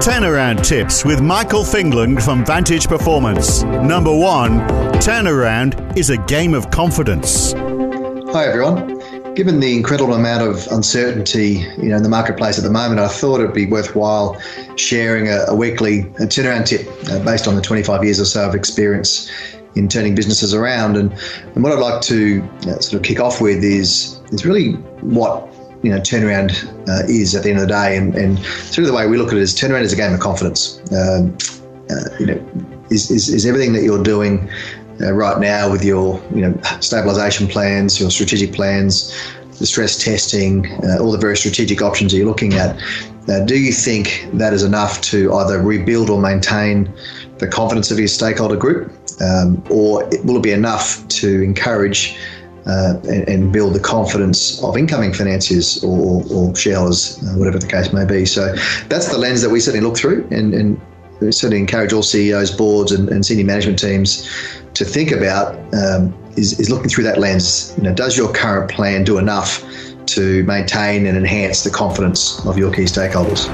Turnaround tips with Michael Fingland from Vantage Performance. Number one, turnaround is a game of confidence. Hi, everyone. Given the incredible amount of uncertainty, you know, in the marketplace at the moment, I thought it'd be worthwhile sharing a, a weekly turnaround tip uh, based on the 25 years or so of experience in turning businesses around. And, and what I'd like to uh, sort of kick off with is is really what you know turnaround uh, is at the end of the day, and, and through the way we look at it is turnaround is a game of confidence. Um, uh, you know, is, is, is everything that you're doing uh, right now with your you know stabilization plans, your strategic plans, the stress testing, uh, all the very strategic options that you're looking at. Uh, do you think that is enough to either rebuild or maintain the confidence of your stakeholder group, um, or will it be enough to encourage uh, and, and, build the confidence of incoming financiers or, or shareholders, uh, whatever the case may be. So that's the lens that we certainly look through, and, and certainly encourage all CEOs, boards, and, and senior management teams to think about. Um, is, is looking through that lens. You know, does your current plan do enough to maintain and enhance the confidence of your key stakeholders?